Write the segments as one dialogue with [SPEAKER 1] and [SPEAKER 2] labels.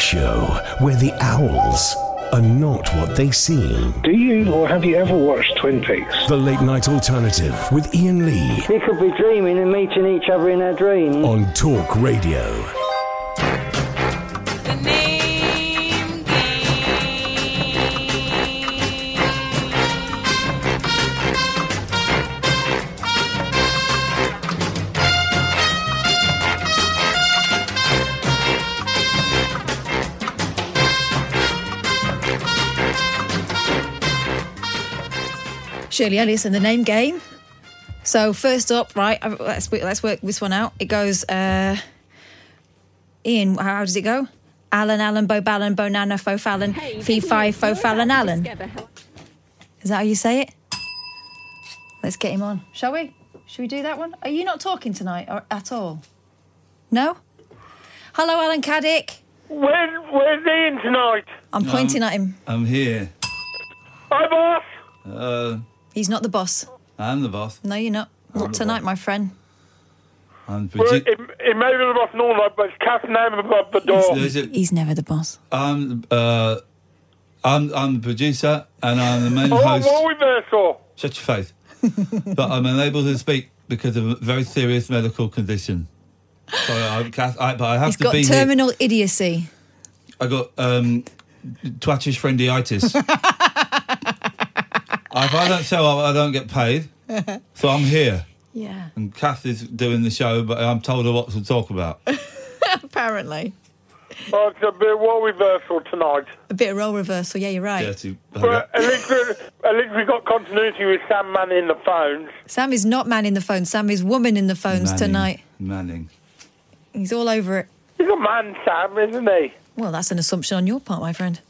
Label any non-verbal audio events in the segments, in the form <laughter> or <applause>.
[SPEAKER 1] Show where the owls are not what they seem.
[SPEAKER 2] Do you or have you ever watched Twin Peaks?
[SPEAKER 1] The late night alternative with Iain Lee
[SPEAKER 3] We could be dreaming and meeting each other in our dreams.
[SPEAKER 1] on Talk Radio.
[SPEAKER 4] Shirley Ellis in the name game. So first up, right, let's let's work this one out. It goes, uh, Iain. How does it go? Alan, Alan, Bo Ballon, Bo Nana, Fo Fallon, Fee Fi, Fo Fallon, Alan. Is that how you say it? Let's get him on, shall we? Should we do that one? Are you not talking tonight or at all? No. Hello, Alan Caddick.
[SPEAKER 5] Where, where's Iain tonight?
[SPEAKER 4] I'm pointing at him.
[SPEAKER 6] I'm here.
[SPEAKER 5] Hi, boss.
[SPEAKER 6] Uh,
[SPEAKER 4] He's not the boss.
[SPEAKER 6] I'm the boss.
[SPEAKER 4] No, you're not.
[SPEAKER 6] I'm
[SPEAKER 4] Not tonight,
[SPEAKER 6] boss.
[SPEAKER 4] my friend.
[SPEAKER 6] I'm
[SPEAKER 5] Well,
[SPEAKER 6] produ-
[SPEAKER 5] it, it may be the boss and all that, but it's Cat's name above the door.
[SPEAKER 6] There's a-
[SPEAKER 4] He's never the boss.
[SPEAKER 6] I'm uh, I'm I'm the producer and I'm the main
[SPEAKER 5] Oh,
[SPEAKER 6] host.
[SPEAKER 5] what are we there for?
[SPEAKER 6] Shut your face. <laughs> but I'm unable to speak because of a very serious medical condition. So I, Kath, I, but I have
[SPEAKER 4] He's
[SPEAKER 6] to
[SPEAKER 4] got
[SPEAKER 6] be
[SPEAKER 4] terminal idiocy.
[SPEAKER 6] I got um, twattish friendyitis. <laughs> if I don't show up, I don't get paid. <laughs> So I'm here.
[SPEAKER 4] Yeah.
[SPEAKER 6] And Kath is doing the show, but I'm told her what to talk about. <laughs>
[SPEAKER 4] Apparently.
[SPEAKER 5] Oh, it's a bit what we there for tonight.
[SPEAKER 4] A bit of role reversal. Yeah, you're right.
[SPEAKER 6] Dirty
[SPEAKER 5] But
[SPEAKER 6] bugger.
[SPEAKER 5] at least, we, at least we got continuity with Sam manning the phones.
[SPEAKER 4] Sam is not man in the phone. Sam is woman in the phones
[SPEAKER 6] Manning.
[SPEAKER 4] tonight.
[SPEAKER 6] Manning.
[SPEAKER 4] He's all over it.
[SPEAKER 5] He's a man, Sam, isn't he?
[SPEAKER 4] Well, that's an assumption on your part, my friend.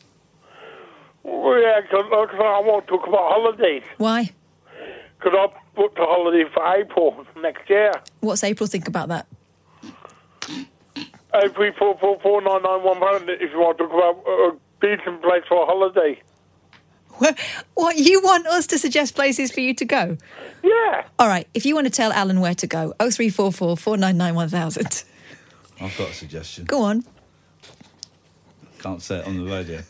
[SPEAKER 5] Well, yeah, because I want to talk about holidays.
[SPEAKER 4] Why?
[SPEAKER 5] Because I booked a holiday for April next year.
[SPEAKER 4] What's April think about that?
[SPEAKER 5] April four four four nine nine one pound. If you want to talk about a decent place for a holiday.
[SPEAKER 4] What you want us to suggest places for you to go?
[SPEAKER 5] Yeah.
[SPEAKER 4] All right. If you want to tell Alan where to go, oh three four four four nine nine one thousand.
[SPEAKER 6] I've got a suggestion.
[SPEAKER 4] Go on.
[SPEAKER 6] Can't say it on the radio.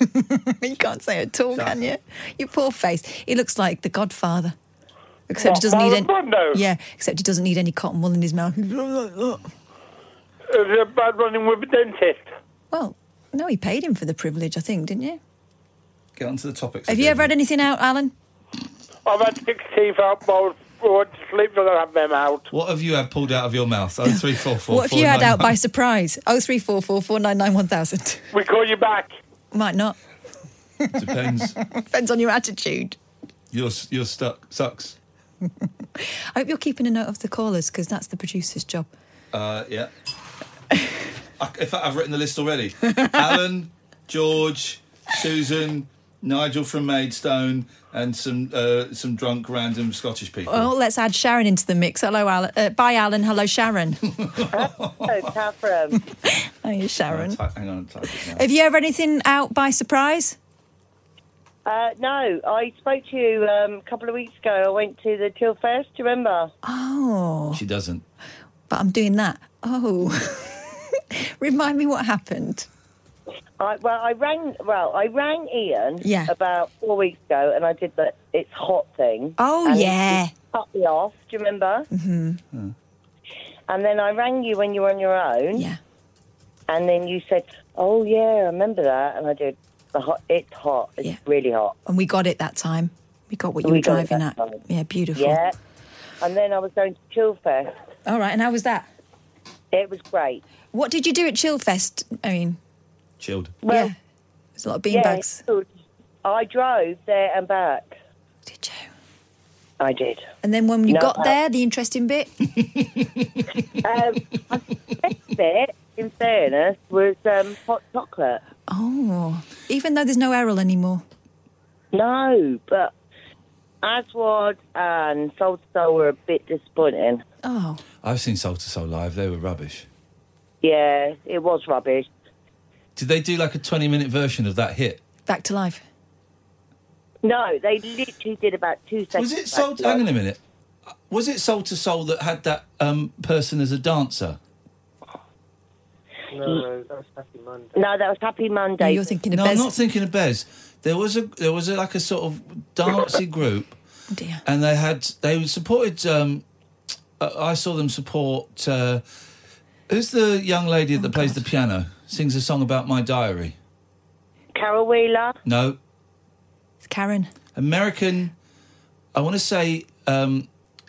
[SPEAKER 6] <laughs>
[SPEAKER 4] You can't say it at all, can you? Your poor face. He looks like the Godfather. Except he doesn't need any.
[SPEAKER 5] Brando?
[SPEAKER 4] Yeah, except he doesn't need any cotton wool in his mouth.
[SPEAKER 5] Is <laughs> it bad running with a dentist?
[SPEAKER 4] Well, no, he paid him for the privilege, I think, didn't you?
[SPEAKER 6] Get on to the topics.
[SPEAKER 4] Have you
[SPEAKER 6] again.
[SPEAKER 4] ever had anything out, Alan?
[SPEAKER 5] I've had six teeth out, but I was- I went to sleep and I have them out.
[SPEAKER 6] What have you had pulled out of your mouth? Oh three four four.
[SPEAKER 4] what if you had out by surprise? Oh three four four four nine nine one thousand.
[SPEAKER 5] We call you back.
[SPEAKER 4] Might not.
[SPEAKER 6] Depends. <laughs>
[SPEAKER 4] Depends on your attitude.
[SPEAKER 6] You're you're stuck. Sucks.
[SPEAKER 4] I hope you're keeping a note of the callers because that's the producer's job.
[SPEAKER 6] Uh, yeah. I, in fact, I've written the list already. <laughs> Alan, George, Susan, Nigel from Maidstone, and some uh, some drunk random Scottish people.
[SPEAKER 4] Well, let's add Sharon into the mix. Hello, Alan. Uh, bye, Alan. Hello, Sharon. <laughs>
[SPEAKER 3] Oh, Catherine. <laughs>
[SPEAKER 4] Hiya, Sharon.
[SPEAKER 6] Type- hang on, type it now.
[SPEAKER 4] Have you ever anything out by surprise?
[SPEAKER 3] Uh, no, I spoke to you um, a couple of weeks ago. I went to the Chill Fest. Do you remember?
[SPEAKER 4] Oh,
[SPEAKER 6] She doesn't.
[SPEAKER 4] but I'm doing that. Oh, <laughs> remind me what happened.
[SPEAKER 3] I, well, I rang. Well, I rang Iain.
[SPEAKER 4] Yeah.
[SPEAKER 3] About four weeks ago, and I did the "it's hot" thing.
[SPEAKER 4] Oh,
[SPEAKER 3] and
[SPEAKER 4] yeah.
[SPEAKER 3] he cut me off. Do you remember? Mm-hmm. And then I rang you when you were on your own.
[SPEAKER 4] Yeah.
[SPEAKER 3] And then you said, "Oh yeah, I remember that." And I did the hot. It's hot. It's
[SPEAKER 4] Yeah.
[SPEAKER 3] really hot.
[SPEAKER 4] And we got it that time. We got what you
[SPEAKER 3] We
[SPEAKER 4] were
[SPEAKER 3] got it
[SPEAKER 4] driving
[SPEAKER 3] that
[SPEAKER 4] at.
[SPEAKER 3] time.
[SPEAKER 4] Yeah, beautiful.
[SPEAKER 3] Yeah. And then I was going to Chill Fest.
[SPEAKER 4] All right. And how was that?
[SPEAKER 3] It was great.
[SPEAKER 4] What did you do at Chillfest? I mean,
[SPEAKER 6] Chilled.
[SPEAKER 3] Well,
[SPEAKER 4] yeah, there's a lot of
[SPEAKER 3] yeah,
[SPEAKER 4] beanbags.
[SPEAKER 3] it's good. I drove there and back.
[SPEAKER 4] Did you?
[SPEAKER 3] I did.
[SPEAKER 4] And then when you
[SPEAKER 3] No,
[SPEAKER 4] got
[SPEAKER 3] uh,
[SPEAKER 4] there, the interesting bit. <laughs>
[SPEAKER 3] Um, I best bit, in fairness, was um, hot chocolate.
[SPEAKER 4] Oh, even though there's no Errol anymore.
[SPEAKER 3] No, but Aswad and Soul II Soul were a bit disappointing.
[SPEAKER 4] Oh,
[SPEAKER 6] I've seen Soul II Soul live. They were rubbish.
[SPEAKER 3] Yeah, it was rubbish.
[SPEAKER 6] Did they do like a 20 minute version of that hit?
[SPEAKER 4] back to life.
[SPEAKER 3] No, they literally did about two seconds.
[SPEAKER 6] Was it Soul?
[SPEAKER 3] back.
[SPEAKER 6] Hang on a minute. Was it Soul II Soul that had that um, person as a dancer?
[SPEAKER 7] No, that was Happy Monday.
[SPEAKER 3] No, that was Happy Monday.
[SPEAKER 4] You're thinking of
[SPEAKER 6] No,
[SPEAKER 4] Bez.
[SPEAKER 6] I'm not thinking of Bez. There was a there was a, like a sort of dancey <coughs> group,
[SPEAKER 4] Oh, dear.
[SPEAKER 6] and they had they supported. Um, uh, I saw them support. Uh, who's the young lady that plays the piano? Sings a song about my diary.
[SPEAKER 3] Carol Wheeler.
[SPEAKER 6] No,
[SPEAKER 4] It's Karen.
[SPEAKER 6] American. I want to say um,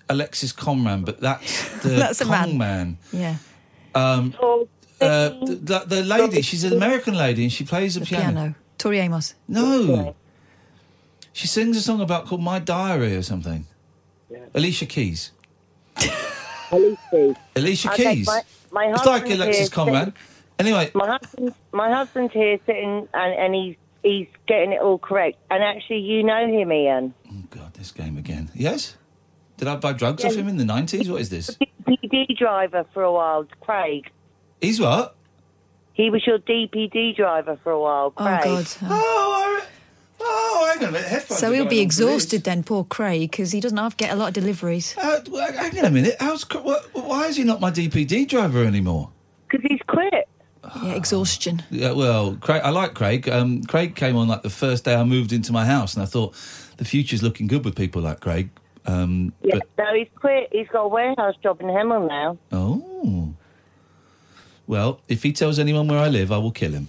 [SPEAKER 6] Alexis Conran, but that's <laughs> the
[SPEAKER 4] That's a man.
[SPEAKER 6] Kong man.
[SPEAKER 4] Yeah.
[SPEAKER 6] Um, uh, the, the, the lady, she's an American lady, and she plays the,
[SPEAKER 4] The piano. Tori Amos.
[SPEAKER 6] No, she sings a song about called "My Diary" or something. Alicia Keys. <laughs>
[SPEAKER 3] Alicia.
[SPEAKER 6] Alicia
[SPEAKER 3] Okay,
[SPEAKER 6] Keys.
[SPEAKER 3] my- my
[SPEAKER 6] it's like
[SPEAKER 3] husband
[SPEAKER 6] Alexis
[SPEAKER 3] is-
[SPEAKER 6] Conran. Anyway,
[SPEAKER 3] My husband, my husband's here sitting, and, and he's he's getting it all correct. And actually, you know him, Iain.
[SPEAKER 6] Oh God, this game again. Yes. Did I buy drugs off him in the nineties? What is this?
[SPEAKER 3] DPD driver for a while, Craig.
[SPEAKER 6] He's what?
[SPEAKER 3] He was your DPD driver for a while, Craig.
[SPEAKER 4] Oh, God.
[SPEAKER 6] Oh, I, oh, hang on a minute. Headphones
[SPEAKER 4] So he'll be exhausted then, poor Craig, because he doesn't have get a lot of deliveries.
[SPEAKER 6] Uh, hang on a minute. How's why is he not my DPD driver anymore?
[SPEAKER 3] Because he's quit.
[SPEAKER 4] Yeah, exhaustion.
[SPEAKER 6] Yeah, well, Craig, I like Craig. Um, Craig came on like the first day I moved into my house, and I thought the future's looking good with people like Craig. Um,
[SPEAKER 3] Yeah,
[SPEAKER 6] but
[SPEAKER 3] no, he's quit. He's got a warehouse job in Hemel now.
[SPEAKER 6] oh, well, if he tells anyone where I live, I will kill him.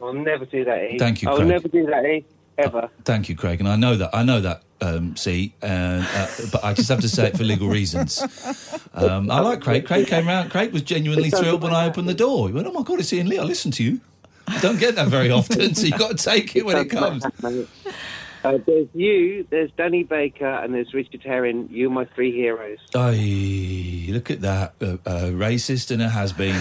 [SPEAKER 7] I'll never do that, E.
[SPEAKER 6] Thank you,
[SPEAKER 7] I'll never do that, E. Ever.
[SPEAKER 6] Thank you, Craig, and I know that. I know that. Um, see, and, uh, but I just have to say it for legal reasons. Um, I like Craig. Craig came round. Craig was genuinely thrilled when I opened the door. He went, "Oh my god, it's Iain Lee! I listen to you." I don't get that very often, so you've got to take it when it comes.
[SPEAKER 7] Uh, there's you, there's Danny Baker, and there's Richard Herring. You're my three heroes.
[SPEAKER 6] Aye, look at that. Uh, uh, racist and a has been.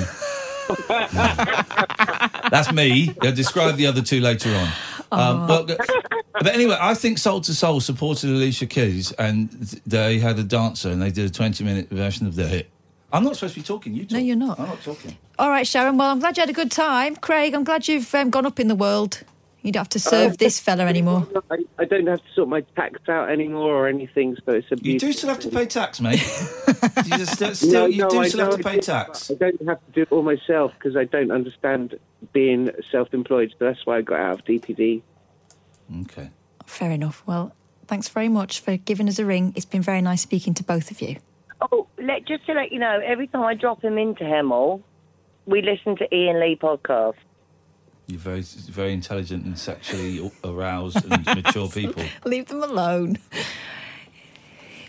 [SPEAKER 6] <laughs> That's me. I'll describe the other two later on. Um, well, but anyway, I think Soul II Soul supported Alicia Keys and they had a dancer and they did a 20 minute version of the hit. I'm not supposed to be talking. You talk.
[SPEAKER 4] No, you're not.
[SPEAKER 6] I'm not talking.
[SPEAKER 4] All right, Sharon. Well, I'm glad you had a good time. Craig, I'm glad you've um, gone up in the world. You don't have to serve
[SPEAKER 7] Uh, <laughs>
[SPEAKER 4] this fella anymore.
[SPEAKER 7] I, I don't have to sort my tax out anymore or anything, so it's a
[SPEAKER 6] You do still have to pay tax, mate. <laughs> you just, still,
[SPEAKER 7] No,
[SPEAKER 6] you
[SPEAKER 7] no,
[SPEAKER 6] do
[SPEAKER 7] I
[SPEAKER 6] still have to pay
[SPEAKER 7] do.
[SPEAKER 6] tax.
[SPEAKER 7] I don't have to do it all myself because I don't understand being self-employed. So that's why I got out of DPD.
[SPEAKER 6] Okay.
[SPEAKER 4] Fair enough. Well, thanks very much for giving us a ring. It's been very nice speaking to both of you.
[SPEAKER 3] Oh, let, just to let you know, every time I drop him into Hemel, we listen to Iain Lee podcast.
[SPEAKER 6] You're very, very intelligent and sexually aroused and <laughs> mature people.
[SPEAKER 4] Leave them alone.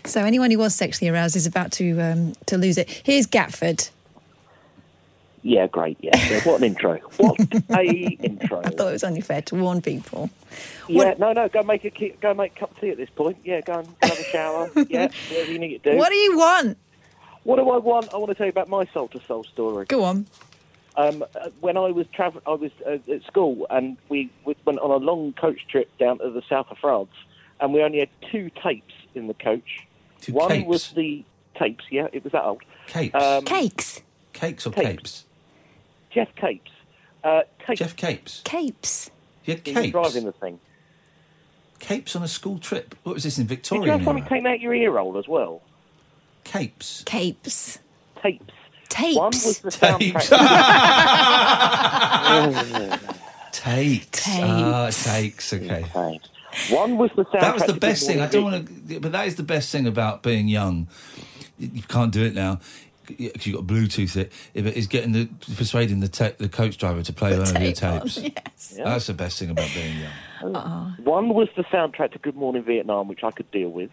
[SPEAKER 4] So anyone who was sexually aroused is about to um, to lose it. Here's Catford.
[SPEAKER 8] Yeah, great. Yeah, Yeah, what an intro. What a intro. <laughs>
[SPEAKER 4] I thought it was only fair to warn people.
[SPEAKER 8] Yeah, no, no. Go make a ki- go make a cup of tea at this point. Yeah, go and have a shower. <laughs> yeah, whatever you need to do.
[SPEAKER 4] What do you want?
[SPEAKER 8] What do I want? I want to tell you about my Soul II Soul story.
[SPEAKER 4] Go on.
[SPEAKER 8] Um, uh, when I was travel, I was uh, at school, and we, we went on a long coach trip down to the south of France, and we only had two tapes in the coach.
[SPEAKER 6] Two
[SPEAKER 8] One
[SPEAKER 6] capes?
[SPEAKER 8] was the tapes. Yeah, it was that old.
[SPEAKER 6] Capes.
[SPEAKER 8] Um,
[SPEAKER 4] Cakes.
[SPEAKER 6] Cakes or
[SPEAKER 8] Capes.
[SPEAKER 6] capes?
[SPEAKER 8] Jeff Capes. Uh, tapes.
[SPEAKER 6] Jeff Capes.
[SPEAKER 4] Capes.
[SPEAKER 6] You had
[SPEAKER 8] He was
[SPEAKER 6] capes.
[SPEAKER 8] driving the thing.
[SPEAKER 6] Capes on a school trip. What was this in
[SPEAKER 8] Did you
[SPEAKER 6] Victorian
[SPEAKER 8] have something
[SPEAKER 6] era?
[SPEAKER 8] came out your ear roll as well?
[SPEAKER 6] Capes.
[SPEAKER 4] Capes.
[SPEAKER 8] Tapes. <laughs>
[SPEAKER 4] Tapes.
[SPEAKER 8] One was the
[SPEAKER 6] Tapes.
[SPEAKER 8] soundtrack.
[SPEAKER 6] Takes.
[SPEAKER 4] Tapes.
[SPEAKER 6] Ah, takes. Okay.
[SPEAKER 8] Tapes. One was the soundtrack.
[SPEAKER 6] That was the best thing. I don't want to, but that is the best thing about being young. You you can't do it now because you've got Bluetooth. It but getting the persuading the ta- the coach driver to play one of your tapes. <laughs>
[SPEAKER 4] yes.
[SPEAKER 6] That's the best thing about being young.
[SPEAKER 8] One was the soundtrack to Good Morning Vietnam, which I could deal with,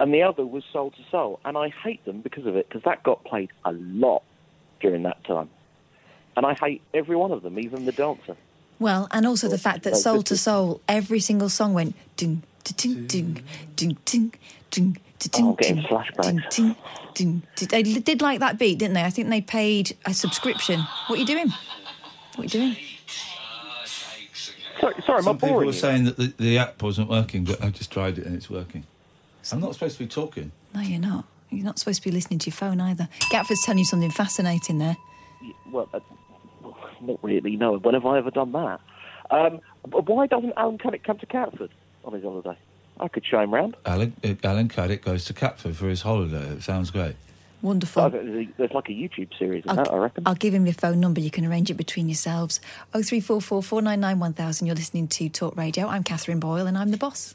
[SPEAKER 8] and the other was Soul II Soul, and I hate them because of it because that got played a lot during that time, and I hate every one of them, even the dancer.
[SPEAKER 4] Well, and also the oh, fact that Soul
[SPEAKER 8] II
[SPEAKER 4] Soul, every single song went ding, ding, ding, ding, oh, ding, ding,
[SPEAKER 8] Oh, getting flashbacks.
[SPEAKER 4] Ding, ding, ding. They did like that beat, didn't they? I think they paid a subscription. What are you doing? What are you doing?
[SPEAKER 8] Sorry, sorry, am I
[SPEAKER 6] Some people were
[SPEAKER 8] you?
[SPEAKER 6] saying that the, the app wasn't working, but I just tried it and it's working. I'm not supposed to be talking.
[SPEAKER 4] No, you're not. You're not supposed to be listening to your phone either. Catford's telling you something fascinating there.
[SPEAKER 8] Well, uh, not really. No. When have I ever done that? Um, but why doesn't Alan Caddick come to Catford on his holiday? I could show him round.
[SPEAKER 6] Alan, uh, Alan Caddick goes to Catford for his holiday. It sounds great.
[SPEAKER 4] Wonderful.
[SPEAKER 8] Oh, there's, like a YouTube series of that, I reckon.
[SPEAKER 4] I'll give him your phone number. You can arrange it between yourselves. 0344 499 1000. You're listening to Talk Radio. I'm Catherine Boyle and I'm the boss.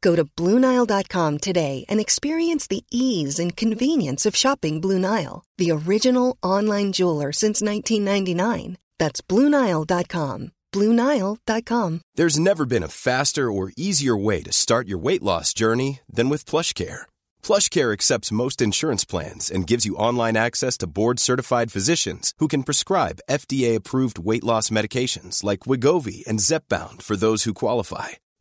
[SPEAKER 9] Go to BlueNile.com today and experience the ease and convenience of shopping Blue Nile, the original online jeweler since 1999. That's BlueNile.com. BlueNile.com.
[SPEAKER 10] There's never been a faster or easier way to start your weight loss journey than with PlushCare. PlushCare accepts most insurance plans and gives you online access to board-certified physicians who can prescribe FDA-approved weight loss medications like Wegovy and Zepbound for those who qualify.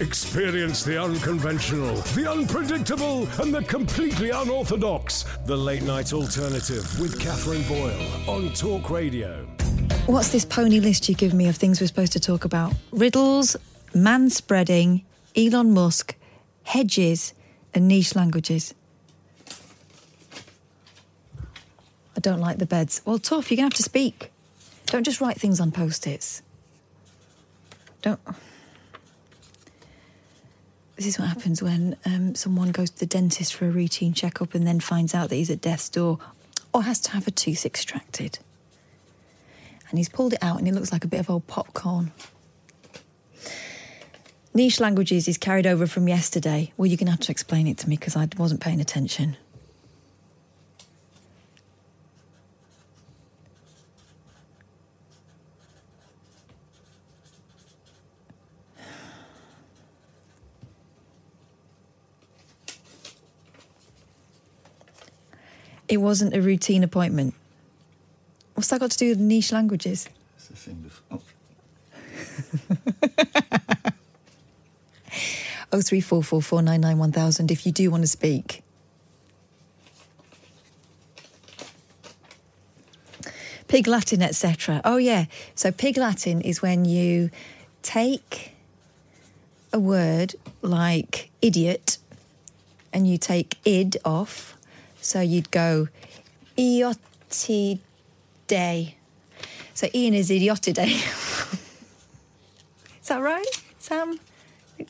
[SPEAKER 1] Experience the unconventional, the unpredictable, and the completely unorthodox. The Late Night Alternative with Catherine Boyle on Talk Radio.
[SPEAKER 4] What's this pony list you give me of things we're supposed to talk about? Riddles, man spreading, Elon Musk, hedges, and niche languages. I don't like the beds. Well, tough, you're going to have to speak. Don't just write things on post its. Don't. This is what happens when um, someone goes to the dentist for a routine checkup and then finds out that he's at death's door or has to have a tooth extracted. And he's pulled it out and it looks like a bit of old popcorn. Niche languages is carried over from yesterday. Well, you're going to have to explain it to me because I wasn't paying attention. It wasn't a routine appointment. What's that got to do with niche languages?
[SPEAKER 6] It's thing before. <laughs>
[SPEAKER 4] Oh three four four four nine nine one thousand. If you do want to speak, Pig Latin, etc. Oh yeah. So Pig Latin is when you take a word like idiot and you take id off. So you'd go idiotidae. So Iain is idiotidae. <laughs> is that right, Sam?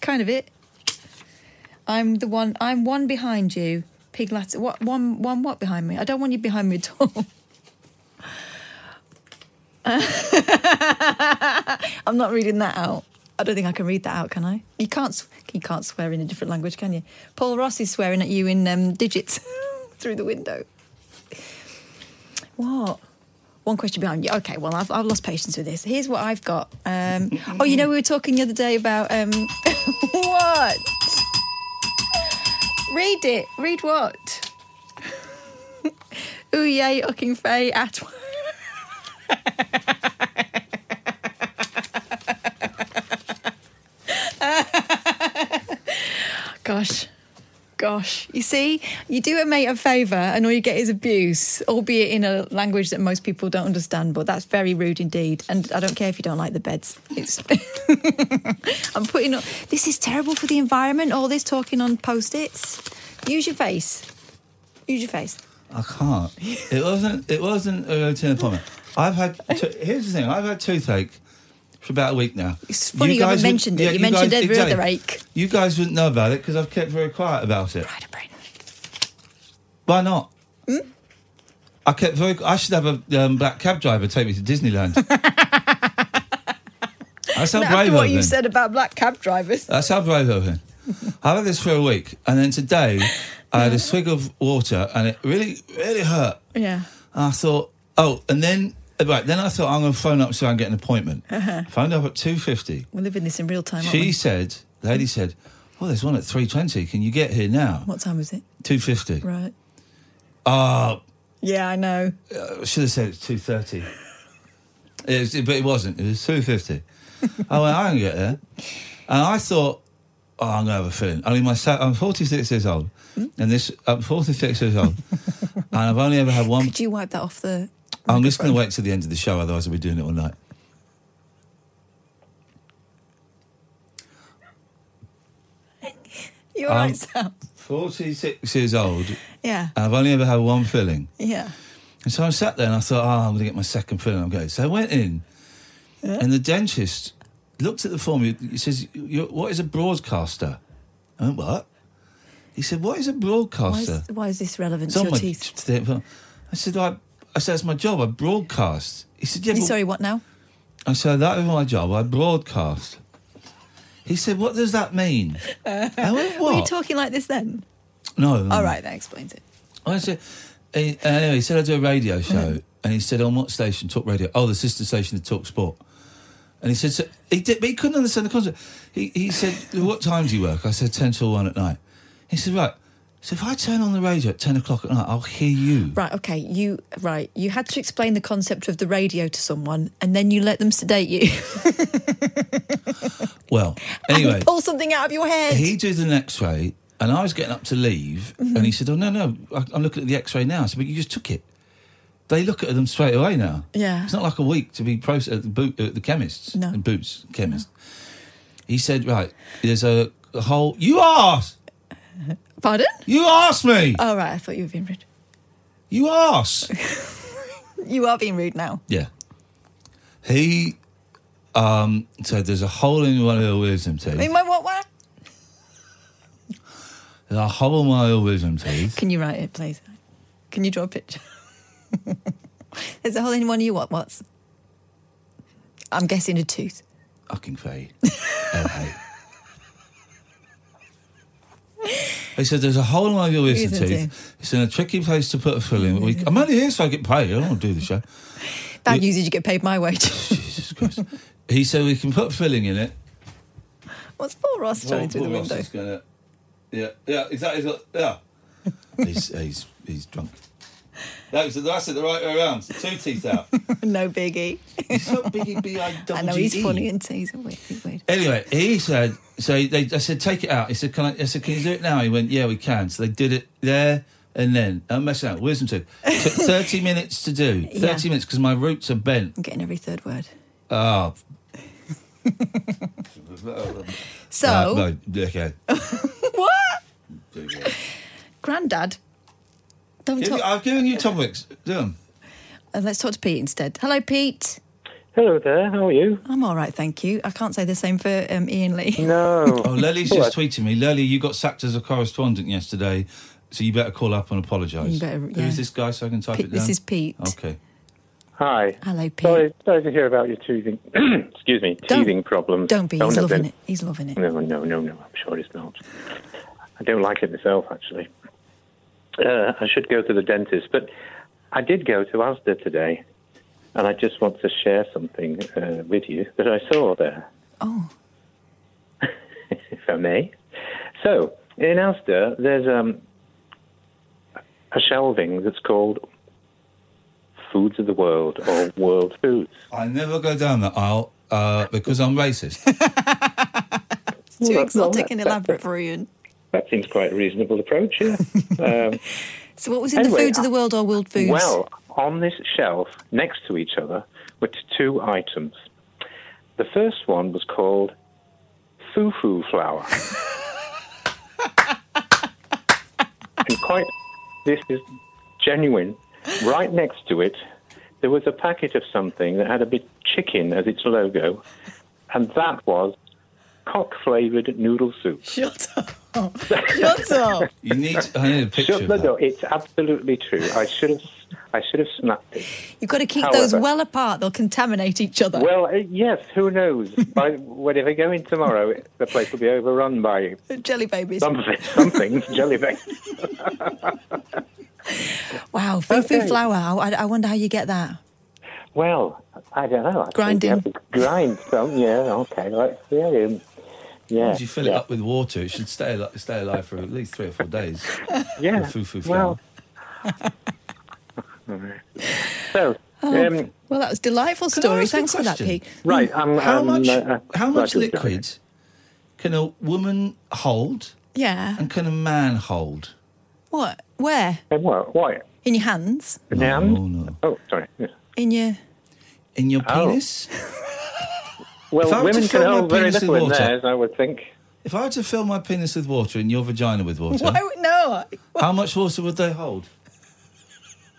[SPEAKER 4] Kind of it. I'm the one. I'm one behind you. Pig Latin. What one? One what behind me? I don't want you behind me at all. <laughs> I'm not reading that out. I don't think I can read that out, can I? You can't. You can't swear in a different language, can you? Paul Ross is swearing at you in um, digits <laughs> through the window. What? One question behind you. Okay, well, I've, I've lost patience with this. Here's what I've got. Um, <laughs> oh, you know, we were talking the other day about um, <laughs> what? Read it. Read what? <laughs> Ooh, yay, ucking fay at. Gosh. Gosh. You see, you do a mate a favour and all you get is abuse, albeit in a language that most people don't understand, but that's very rude indeed. And I don't care if you don't like the beds. It's <laughs> I'm putting up this is terrible for the environment, all this talking on post-its. Use your face. Use your face.
[SPEAKER 6] I can't. It wasn't. It wasn't a routine appointment. I've had. Here's the thing. I've had toothache for about a week now.
[SPEAKER 4] It's funny you, haven't
[SPEAKER 6] would-
[SPEAKER 4] mentioned it.
[SPEAKER 6] yeah,
[SPEAKER 4] you, mentioned
[SPEAKER 6] guys-
[SPEAKER 4] every
[SPEAKER 6] exactly.
[SPEAKER 4] other ache.
[SPEAKER 6] You guys wouldn't know about it because I've kept very quiet about it.
[SPEAKER 4] Pride of Britain.
[SPEAKER 6] Why not? I kept very. I should have a um, black cab driver take me to Disneyland. <laughs> That's how
[SPEAKER 4] Not
[SPEAKER 6] brave
[SPEAKER 4] after what you
[SPEAKER 6] been.
[SPEAKER 4] said about black cab drivers.
[SPEAKER 6] That's how brave I've been. I had this for a week, and then today I had a swig of water, and it really, really hurt.
[SPEAKER 4] Yeah.
[SPEAKER 6] And I thought, oh, and then right, then I thought I'm going to phone up so I can get an appointment.
[SPEAKER 4] Uh-huh.
[SPEAKER 6] Phoned up at two fifty.
[SPEAKER 4] We're living this in real time, aren't
[SPEAKER 6] She said, the lady said, "Oh, there's one at three twenty. Can you get here now?
[SPEAKER 4] What time was it?
[SPEAKER 6] Two fifty.
[SPEAKER 4] Right.
[SPEAKER 6] Oh,
[SPEAKER 4] Yeah, I know.
[SPEAKER 6] I should have said it's two thirty. It was, but it wasn't. It was two fifty. <laughs> I went. I can get there, and I thought, oh, I'm gonna have a feeling. I mean, my sa- I'm 46 years old,
[SPEAKER 4] Hmm?
[SPEAKER 6] and this I'm 46 years old, <laughs> and I've only ever had one.
[SPEAKER 4] Could you wipe that off the?
[SPEAKER 6] I'm just going to wait till the end of the show, otherwise I'll be doing it all night. <laughs>
[SPEAKER 4] You're right,
[SPEAKER 6] Um,
[SPEAKER 4] Sam.
[SPEAKER 6] 46 years old,
[SPEAKER 4] Yeah.
[SPEAKER 6] and I've only ever had one filling.
[SPEAKER 4] Yeah.
[SPEAKER 6] And so I sat there and I thought, oh, I'm going to get my second filling. I'm going. So I went in, and the dentist looked at the form. He says, "What is a broadcaster?" I went, "What?" He said, "What is a
[SPEAKER 4] Why
[SPEAKER 6] broadcaster?"
[SPEAKER 4] is, why is this relevant
[SPEAKER 6] It's
[SPEAKER 4] to your teeth?
[SPEAKER 6] I said, I, I said, that's my job. I broadcast. He said, yeah, but
[SPEAKER 4] Sorry, what now?
[SPEAKER 6] I said, that is my job. I broadcast. He said, what does that mean? <laughs> I went,
[SPEAKER 4] Were you talking like this then?
[SPEAKER 6] No.
[SPEAKER 4] All right, that explains it.
[SPEAKER 6] I said, he, uh, anyway, he said I do a radio show, and he said on what station? Talk Radio. Oh, the sister station, the Talk Sport. And he said, so, he did, but he couldn't understand the concept. He, he said, what time do you work? I said, 10 till 1 at night. He said, right, so if I turn on the radio at 10 o'clock at night, I'll hear you.
[SPEAKER 4] Right, okay, you right. You had to explain the concept of the radio to someone, and then you let them sedate you. <laughs>
[SPEAKER 6] Well, <laughs> anyway,
[SPEAKER 4] pull something out of your head.
[SPEAKER 6] he did an X-ray, and I was getting up to leave,
[SPEAKER 4] Mhm.
[SPEAKER 6] and he said, "Oh no, no, I- I'm looking at the X-ray now." I said, "But you just took it." They look at them straight away now.
[SPEAKER 4] Yeah.
[SPEAKER 6] It's not like a week to be processed at the, boot, at the chemists
[SPEAKER 4] No.
[SPEAKER 6] and boots chemist. He said, "Right, there's a, a whole. You asked. <laughs>
[SPEAKER 4] Pardon?
[SPEAKER 6] You asked me.
[SPEAKER 4] Oh right, I thought you were being rude.
[SPEAKER 6] You asked. <laughs>
[SPEAKER 4] You are being rude now.
[SPEAKER 6] yeah." He um, said, "There's a hole in one of your wisdom teeth.
[SPEAKER 4] I mean, my what? What?
[SPEAKER 6] There's a hole in one of your wisdom teeth."
[SPEAKER 4] Can you write it, please? Can you draw a picture? <laughs> There's a hole in one of your what? What's? I'm guessing a tooth.
[SPEAKER 6] Fucking fade. <laughs> He said, "There's a hole in one of your wisdom teeth. It's in a tricky place to put a fill in. We, mm. I'm only here so I get paid. I don't want to do the show."
[SPEAKER 4] Bad news is you get paid my wage. <laughs>
[SPEAKER 6] He said, "We can put filling in it."
[SPEAKER 4] What's Paul Ross throwing through the
[SPEAKER 6] Ross
[SPEAKER 4] window?
[SPEAKER 6] is gonna- yeah, yeah, exactly. Yeah, he's he's he's drunk. That's that's it. The right way around. Two teeth out. <laughs>
[SPEAKER 4] no biggie.
[SPEAKER 6] He's so biggie, B I <laughs>
[SPEAKER 4] I know he's funny and he's a weird.
[SPEAKER 6] Anyway, he said, so they, I said, take it out. He said, can I, I said, can you do it now? He went, yeah, we can. So they did it there and then. I'm messing out. Wisdom tooth. Took <laughs> 30 minutes to do. 30
[SPEAKER 4] Yeah.
[SPEAKER 6] minutes because my roots are bent.
[SPEAKER 4] I'm getting every third word.
[SPEAKER 6] Oh.
[SPEAKER 4] So-
[SPEAKER 6] Right, no, okay.
[SPEAKER 4] what? Grandad. Don't
[SPEAKER 6] Give-
[SPEAKER 4] talk.
[SPEAKER 6] I've given you topics. Do them.
[SPEAKER 4] Uh, let's talk to Pete instead. Hello, Pete.
[SPEAKER 2] Hello there. How are you?
[SPEAKER 4] I'm all right, thank you. I can't say the same for um, Iain Lee. <laughs>
[SPEAKER 2] No.
[SPEAKER 6] Oh, Lely's just tweeting me. Lely, you got sacked as a correspondent yesterday, so you better call up and apologise.
[SPEAKER 4] Yeah.
[SPEAKER 6] Who's this guy so I can type
[SPEAKER 4] Pete-
[SPEAKER 6] it down?
[SPEAKER 4] this is Pete.
[SPEAKER 6] Okay.
[SPEAKER 2] Hi.
[SPEAKER 4] Hello, Pete.
[SPEAKER 2] Sorry, sorry to hear about your teething. <clears throat> excuse me,
[SPEAKER 4] Don't-
[SPEAKER 2] teething problems.
[SPEAKER 4] Don't be.
[SPEAKER 2] Oh,
[SPEAKER 4] He's
[SPEAKER 2] no,
[SPEAKER 4] loving
[SPEAKER 2] then-
[SPEAKER 4] it. He's loving it.
[SPEAKER 2] No, no, no, no. I'm sure it's not. I don't like it myself, actually. Uh, I should go to the dentist, but I did go to Asda today, and I just want to share something uh, with you that I saw there,
[SPEAKER 4] Oh, <laughs>
[SPEAKER 2] if I may. So, in Asda, there's um, a shelving that's called Foods of the World or World Foods.
[SPEAKER 6] I never go down that aisle uh, because I'm racist.
[SPEAKER 4] it's <laughs> too
[SPEAKER 2] Well,
[SPEAKER 4] exotic
[SPEAKER 2] that-
[SPEAKER 4] and elaborate for Iain.
[SPEAKER 2] That seems quite a reasonable approach, yeah. <laughs> um,
[SPEAKER 4] So, what was in the
[SPEAKER 2] Anyway,
[SPEAKER 4] foods of the world or world foods?
[SPEAKER 2] Well, on this shelf next to each other were two items. The first one was called foo-foo flour. <laughs> and quite, this is genuine. Right next to it, there was a packet of something that had a bit chicken as its logo, and that was cock-flavoured noodle soup.
[SPEAKER 4] Shut up. <laughs> Shut up.
[SPEAKER 6] You need. I need a picture.
[SPEAKER 2] Shut
[SPEAKER 6] of
[SPEAKER 2] the door. It's absolutely true. I should have I should have snapped it.
[SPEAKER 4] You've got to keep those well apart. They'll contaminate each other.
[SPEAKER 2] Well, uh, yes, who knows? By <laughs> whenever I go in tomorrow, it- the place will be overrun by
[SPEAKER 4] Jelly babies.
[SPEAKER 2] something, something <laughs> jelly babies.
[SPEAKER 4] Wow, fufu
[SPEAKER 2] Okay.
[SPEAKER 4] flour. I, I wonder how you get that.
[SPEAKER 2] Well, I don't know. I think
[SPEAKER 4] Grinding.
[SPEAKER 2] you have to grind some. Yeah, okay. Let's see. Um, yeah.
[SPEAKER 6] If you fill it up with water, it should stay alive, stay alive for at least three or four days. <laughs>
[SPEAKER 2] Yeah.
[SPEAKER 6] Foo-foo.
[SPEAKER 2] Well. <laughs> so,
[SPEAKER 4] Oh,
[SPEAKER 2] um,
[SPEAKER 4] well, that was a delightful story. Thanks for that. Pete.
[SPEAKER 2] right. I'm,
[SPEAKER 6] how
[SPEAKER 2] I'm,
[SPEAKER 6] much?
[SPEAKER 2] uh,
[SPEAKER 6] how much
[SPEAKER 2] Roger's
[SPEAKER 6] liquid can a woman hold,
[SPEAKER 4] Yeah.
[SPEAKER 6] and can a man hold?
[SPEAKER 4] What? Where?
[SPEAKER 2] going. What? What?
[SPEAKER 4] In your hands?
[SPEAKER 2] In No,
[SPEAKER 6] no.
[SPEAKER 2] Oh, sorry. Yeah.
[SPEAKER 4] In your.
[SPEAKER 6] In your
[SPEAKER 2] Oh. <laughs>
[SPEAKER 6] penis?
[SPEAKER 2] Well,
[SPEAKER 6] If I were to
[SPEAKER 2] women can
[SPEAKER 6] fill my
[SPEAKER 2] hold very
[SPEAKER 6] penis with
[SPEAKER 2] in
[SPEAKER 6] water-
[SPEAKER 2] theirs, I would think.
[SPEAKER 6] If I were to fill my penis with water and your vagina with water,
[SPEAKER 4] Why would no?
[SPEAKER 6] how much water would they hold?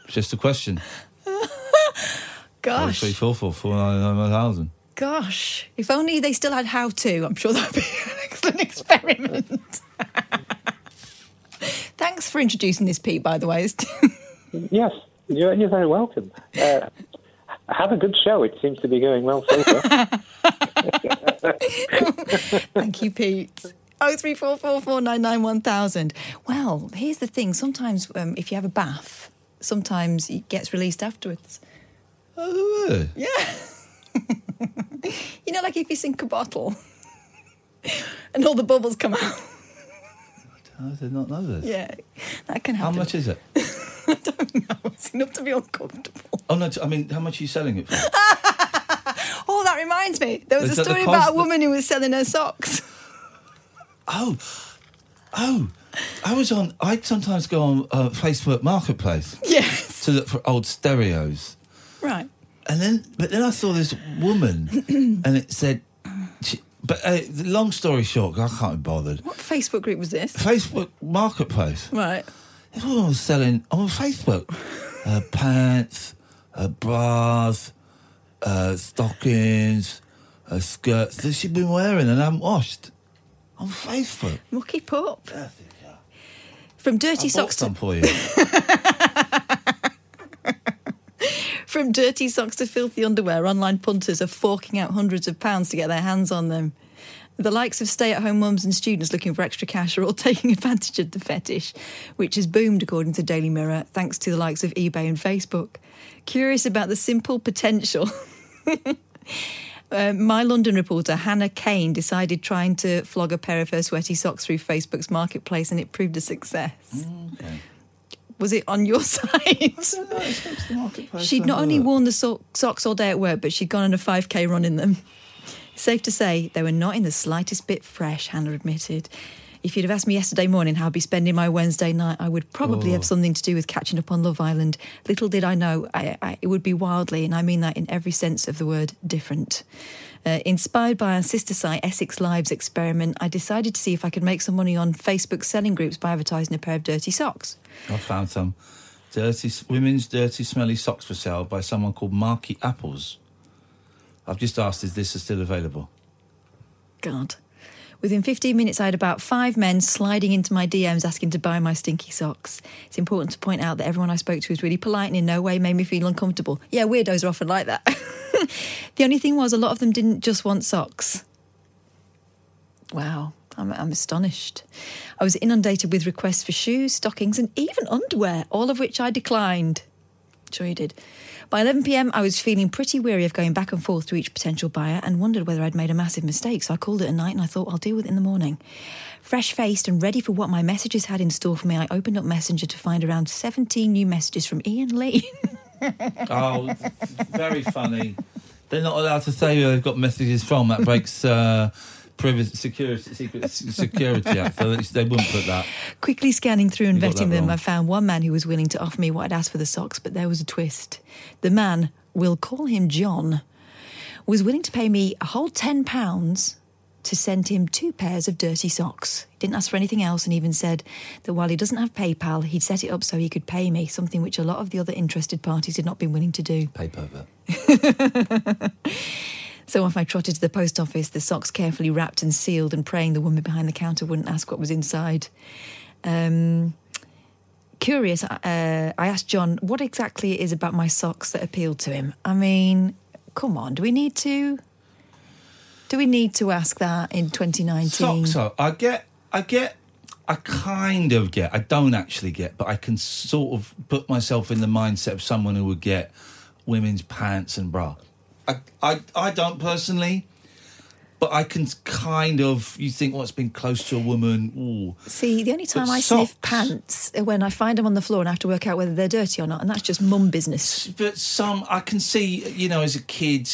[SPEAKER 6] Just a question. <laughs>
[SPEAKER 4] Gosh.
[SPEAKER 6] Three, four, four, four, nine, nine, nine thousand.
[SPEAKER 4] Gosh. If only they still had how to, I'm sure that'd be <laughs> an excellent experiment. <laughs> Thanks for introducing this, Pete, by the way.
[SPEAKER 2] Yes, you're, you're very welcome. Uh, have a good show. It seems to be going well so far. <laughs>
[SPEAKER 4] Thank you, Pete. Oh three four four four nine nine one thousand. Well, here's the thing. Sometimes, um, if you have a bath, sometimes it gets released afterwards.
[SPEAKER 6] Oh?
[SPEAKER 4] Yeah. <laughs> you know, like if you sink a bottle <laughs> and all the bubbles come out.
[SPEAKER 6] I did not know this.
[SPEAKER 4] Yeah, that can
[SPEAKER 6] How much is it? I don't know.
[SPEAKER 4] It's enough to be uncomfortable.
[SPEAKER 6] Oh no! I mean, how much are you selling it for?
[SPEAKER 4] That reminds me. There was a story about a
[SPEAKER 6] that-
[SPEAKER 4] woman who was selling her socks. <laughs>
[SPEAKER 6] Oh, oh! I was on. I sometimes go on uh, Facebook Marketplace
[SPEAKER 4] Yes.
[SPEAKER 6] to look for old stereos,
[SPEAKER 4] Right.
[SPEAKER 6] and then but then I saw this woman, <clears throat> and it said, she, but uh, long story short, I can't be bothered.
[SPEAKER 4] What Facebook group was this?
[SPEAKER 6] Facebook Marketplace.
[SPEAKER 4] Right.
[SPEAKER 6] This woman was selling on Facebook uh, <laughs> pants, bras, uh, stockings, uh, skirts that she'd been wearing and hadn't washed on Facebook.
[SPEAKER 4] Mucky pup. From dirty
[SPEAKER 6] I
[SPEAKER 4] socks
[SPEAKER 6] some
[SPEAKER 4] to
[SPEAKER 6] for you. <laughs>
[SPEAKER 4] from dirty socks to filthy underwear, online punters are forking out hundreds of pounds to get their hands on them. The likes of stay-at-home mums and students looking for extra cash are all <laughs> taking advantage of the fetish, which has boomed according to Daily Mirror, thanks to the likes of eBay and Facebook. Curious about the simple potential. <laughs> Uh, my London reporter Hannah Kane decided trying to flog a pair of her sweaty socks through Facebook's marketplace, and it proved a success. Was it on your <laughs> side? She'd not only worn the so- socks all day at work, but she'd gone on a 5k run in them. <laughs> Safe to say, they were not in the slightest bit fresh, Hannah admitted. If you'd have asked me yesterday morning how I'd be spending my Wednesday night, I would probably
[SPEAKER 11] Oh.
[SPEAKER 4] have something to do with catching up on Love Island. Little did I know, I, I, it would be wildly, and I mean that in every sense of the word, different. Uh, inspired by our sister site Essex Lives experiment, I decided to see if I could make some money on Facebook selling groups by advertising a pair of dirty socks.
[SPEAKER 6] I found some dirty women's dirty, smelly socks for sale by someone called Marky Apples. I've just asked, is this still available?
[SPEAKER 4] God. Within 15 minutes, I had about five men sliding into my DMs asking to buy my stinky socks. It's important to point out that everyone I spoke to was really polite and in no way made me feel uncomfortable. Yeah, weirdos are often like that. <laughs> the only thing was, a lot of them didn't just want socks. Wow, I'm, I'm astonished. I was inundated with requests for shoes, stockings, and even underwear, all of which I declined. Sure, you did. By 11 pm, I was feeling pretty weary of going back and forth to each potential buyer and wondered whether I'd made a massive mistake. So I called it a night and I thought I'll deal with it in the morning. Fresh faced and ready for what my messages had in store for me, I opened up Messenger to find around 17 new messages from Iain Lee. <laughs>
[SPEAKER 6] Oh, very funny. They're not allowed to say where they've got messages from. That breaks uh, privacy, security, secret, security act. So they, wouldn't put that.
[SPEAKER 4] Quickly scanning through and
[SPEAKER 6] You
[SPEAKER 4] vetting them,
[SPEAKER 6] wrong.
[SPEAKER 4] I found one man who was willing to offer me what I'd asked for the socks, but there was a twist. The man, we'll call him John, was willing to pay me a whole £10 to send him two pairs of dirty socks. He didn't ask for anything else and even said that while he doesn't have PayPal, he'd set it up so he could pay me, something which a lot of the other interested parties had not been willing to do.
[SPEAKER 6] Pay pervert. <laughs>
[SPEAKER 4] So off I trotted to the post office, the socks carefully wrapped and sealed, and praying the woman behind the counter wouldn't ask what was inside. Um, curious. Uh, I asked John what exactly it is about my socks that appealed to him. I mean, come on, do we need to? Do we need to ask that in 2019?
[SPEAKER 6] Socks. So I get. I get. I kind of get. I don't actually get, but I can sort of put myself in the mindset of someone who would get women's pants and bra. I. I. I don't personally. But I can kind of, you think, well, it's been close to a woman. Ooh.
[SPEAKER 4] See, the only time
[SPEAKER 6] But
[SPEAKER 4] I sniff pants are when I find them on the floor and I have to work out whether they're dirty or not, and that's just mum business.
[SPEAKER 6] But some, I can see, you know, as a kid,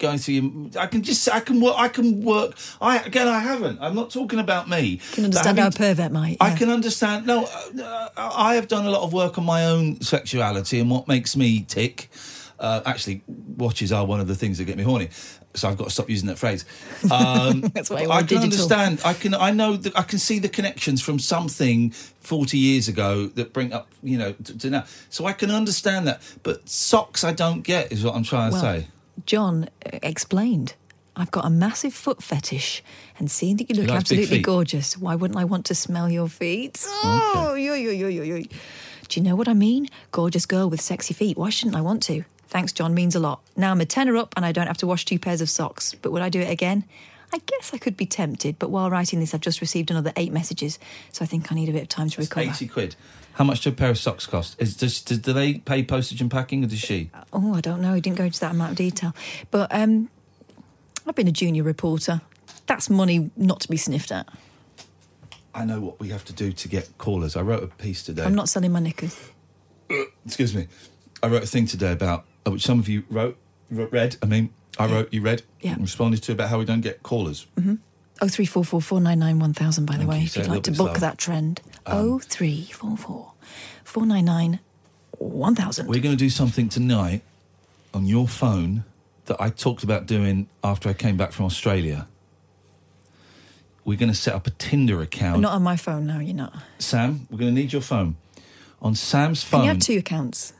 [SPEAKER 6] going through your, I can just, I can work, I can work. I again, I haven't. I'm not talking about me.
[SPEAKER 4] You can understand how a pervert might.
[SPEAKER 6] I can understand. No, uh, I have done a lot of work on my own sexuality and what makes me tick. Uh, actually, watches are one of the things that get me horny, so I've got to stop using that phrase. Um, <laughs>
[SPEAKER 4] That's why
[SPEAKER 6] I can
[SPEAKER 4] digital.
[SPEAKER 6] understand. I can. I know that I can see the connections from something forty years ago that bring up, you know, to, to now. So I can understand that. But socks, I don't get. Is what I'm trying
[SPEAKER 4] Well,
[SPEAKER 6] to say.
[SPEAKER 4] John uh, explained. I've got a massive foot fetish, and seeing that you look absolutely gorgeous, why wouldn't I want to smell your feet? Oh, yo, yo, yo, yo, yo. Do you know what I mean? Gorgeous girl with sexy feet. Why shouldn't I want to? Thanks, John, means a lot. Now I'm a tenner up and I don't have to wash two pairs of socks. But would I do it again? I guess I could be tempted, but while writing this, I've just received another eight messages, so I think I need a bit of time to recover.
[SPEAKER 6] Eighty quid. How much do a pair of socks cost? Is does, does, do they pay postage and packing, or does she?
[SPEAKER 4] Oh, I don't know. He didn't go into that amount of detail. But um, I've been a junior reporter. That's money not to be sniffed at.
[SPEAKER 6] I know what we have to do to get callers. I wrote a piece today.
[SPEAKER 4] I'm not selling my knickers. <coughs>
[SPEAKER 6] Excuse me. I wrote a thing today about uh, which some of you wrote, read. I mean, I wrote, you read,
[SPEAKER 4] Yeah.
[SPEAKER 6] and responded to about how we don't get callers.
[SPEAKER 4] Mm-hmm. Oh three four four four nine nine one thousand. By the
[SPEAKER 6] Thank
[SPEAKER 4] way,
[SPEAKER 6] you.
[SPEAKER 4] if
[SPEAKER 6] it
[SPEAKER 4] you'd like to book
[SPEAKER 6] slower.
[SPEAKER 4] that trend,
[SPEAKER 6] Um,
[SPEAKER 4] oh three four four four nine nine one thousand.
[SPEAKER 6] We're going to do something tonight on your phone that I talked about doing after I came back from Australia. We're going to set up a Tinder account.
[SPEAKER 4] Not on my phone. No, you're not.
[SPEAKER 6] Sam, we're going to need your phone. On Sam's
[SPEAKER 4] Can
[SPEAKER 6] phone.
[SPEAKER 4] you have two accounts?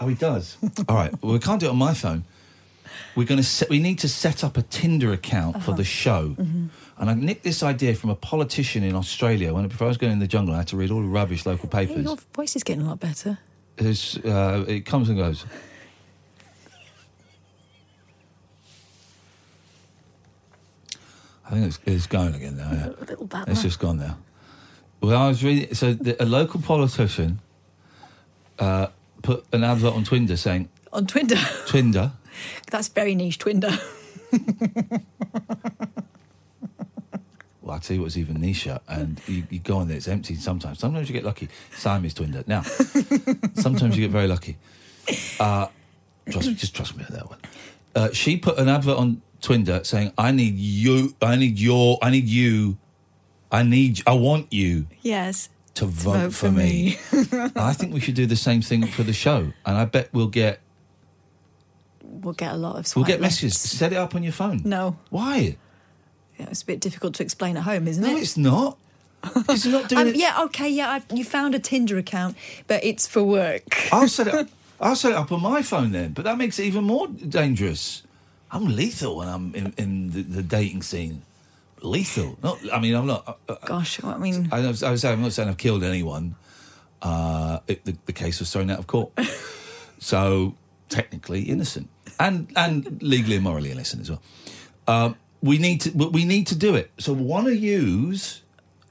[SPEAKER 6] Oh, he does. All right. Well, we can't do it on my phone. We're going to set. We need to set up a Tinder account for
[SPEAKER 4] Uh-huh.
[SPEAKER 6] the show.
[SPEAKER 4] Mhm.
[SPEAKER 6] And I nicked this idea from a politician in Australia. When before I was going in the jungle, I had to read all the rubbish local
[SPEAKER 4] Hey,
[SPEAKER 6] papers.
[SPEAKER 4] your voice is getting a lot better.
[SPEAKER 6] It's, uh, it comes and goes. I think it's, it's going again now. Yeah.
[SPEAKER 4] A little bad.
[SPEAKER 6] It's just gone now. Well, I was reading. So the, a local politician uh, put an advert on Twinder saying
[SPEAKER 4] on Twinder.
[SPEAKER 6] Twinder. <laughs>
[SPEAKER 4] That's very niche. Twinder. <laughs>
[SPEAKER 6] Well, I tell you what's even nicher, and you, you go on there, it's empty sometimes. Sometimes you get lucky. Siamese Twinder. Now, <laughs> sometimes you get very lucky. Uh, trust me, just trust me on that one. Uh, she put an advert on Twinder saying, "I need you. I need your. I need you. I need. I want you
[SPEAKER 4] yes.
[SPEAKER 6] To vote,
[SPEAKER 4] vote
[SPEAKER 6] for,
[SPEAKER 4] for
[SPEAKER 6] me." And <laughs> I think we should do the same thing for the show, and I bet we'll get
[SPEAKER 4] We'll get a lot of.
[SPEAKER 6] we'll get messages. Set it up on your phone.
[SPEAKER 4] No.
[SPEAKER 6] Why?
[SPEAKER 4] Yeah, it's a bit difficult to explain at home, isn't it?
[SPEAKER 6] No,
[SPEAKER 4] it?
[SPEAKER 6] it's not. It's not <laughs> doing
[SPEAKER 4] Um,
[SPEAKER 6] it.
[SPEAKER 4] yeah, okay, yeah. I've, you found a Tinder account, but it's for work.
[SPEAKER 6] I'll set it up. <laughs> I'll set it up on my phone then, but that makes it even more dangerous. I'm lethal when I'm in, in the, the dating scene. Lethal. Not. I mean, I'm not. Uh,
[SPEAKER 4] Gosh, I mean,
[SPEAKER 6] I, was- I was saying, I'm not saying I've killed anyone. Uh, it, the, the case was thrown out of court, <laughs> so technically innocent and and legally and morally innocent as well. Um, we need to. but We need to do it. So one of yous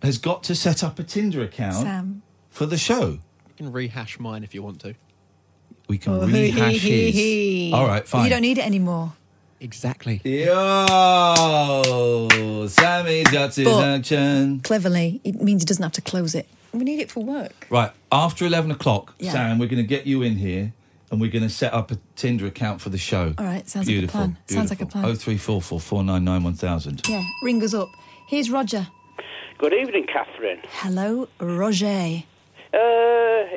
[SPEAKER 6] has got to set up a Tinder account
[SPEAKER 4] Sam.
[SPEAKER 6] for the show.
[SPEAKER 11] You can rehash mine if you want to.
[SPEAKER 6] We can
[SPEAKER 4] Oh, <laughs>
[SPEAKER 6] rehash
[SPEAKER 4] he, he,
[SPEAKER 6] his.
[SPEAKER 4] he. <laughs>
[SPEAKER 6] All right, fine.
[SPEAKER 4] You don't need it anymore.
[SPEAKER 11] Exactly.
[SPEAKER 6] Yo, Sammy's got his
[SPEAKER 4] But-
[SPEAKER 6] action.
[SPEAKER 4] Cleverly, it means he doesn't have to close it. We need it for work.
[SPEAKER 6] Right, after 11 o'clock,
[SPEAKER 4] Yeah.
[SPEAKER 6] Sam, we're going to get you in here and we're going to set up a Tinder account for the show.
[SPEAKER 4] All right, sounds like a
[SPEAKER 6] beautiful,
[SPEAKER 4] plan. Sounds like a plan.
[SPEAKER 6] 0344 499 1000.
[SPEAKER 4] Yeah, ring us up. Here's Roger.
[SPEAKER 12] Good evening, Catherine.
[SPEAKER 4] Hello, Roger.
[SPEAKER 12] Uh,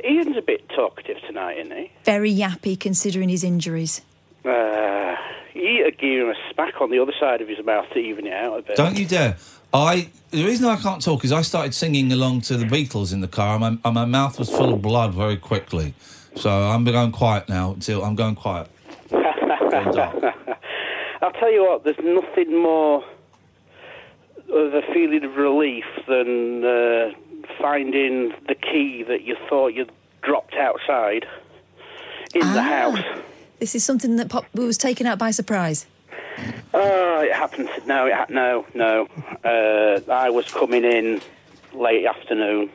[SPEAKER 12] Iain's a bit talkative tonight, isn't he?
[SPEAKER 4] Very yappy considering his injuries.
[SPEAKER 12] Uh, you give him a smack on the other side of his mouth to even it out a bit.
[SPEAKER 6] Don't you dare. I The reason I can't talk is I started singing along to the Beatles in the car and my, and my mouth was full of blood very quickly. So I'm going quiet now until I'm going quiet. <laughs>
[SPEAKER 12] I'll tell you what, there's nothing more of a feeling of relief than uh, finding the key that you thought you'd dropped outside in the
[SPEAKER 4] Ah.
[SPEAKER 12] house.
[SPEAKER 4] This is something that pop- was taken out by surprise.
[SPEAKER 12] Oh, it happened. To, no, it ha- no, no. Uh, I was coming in late afternoon.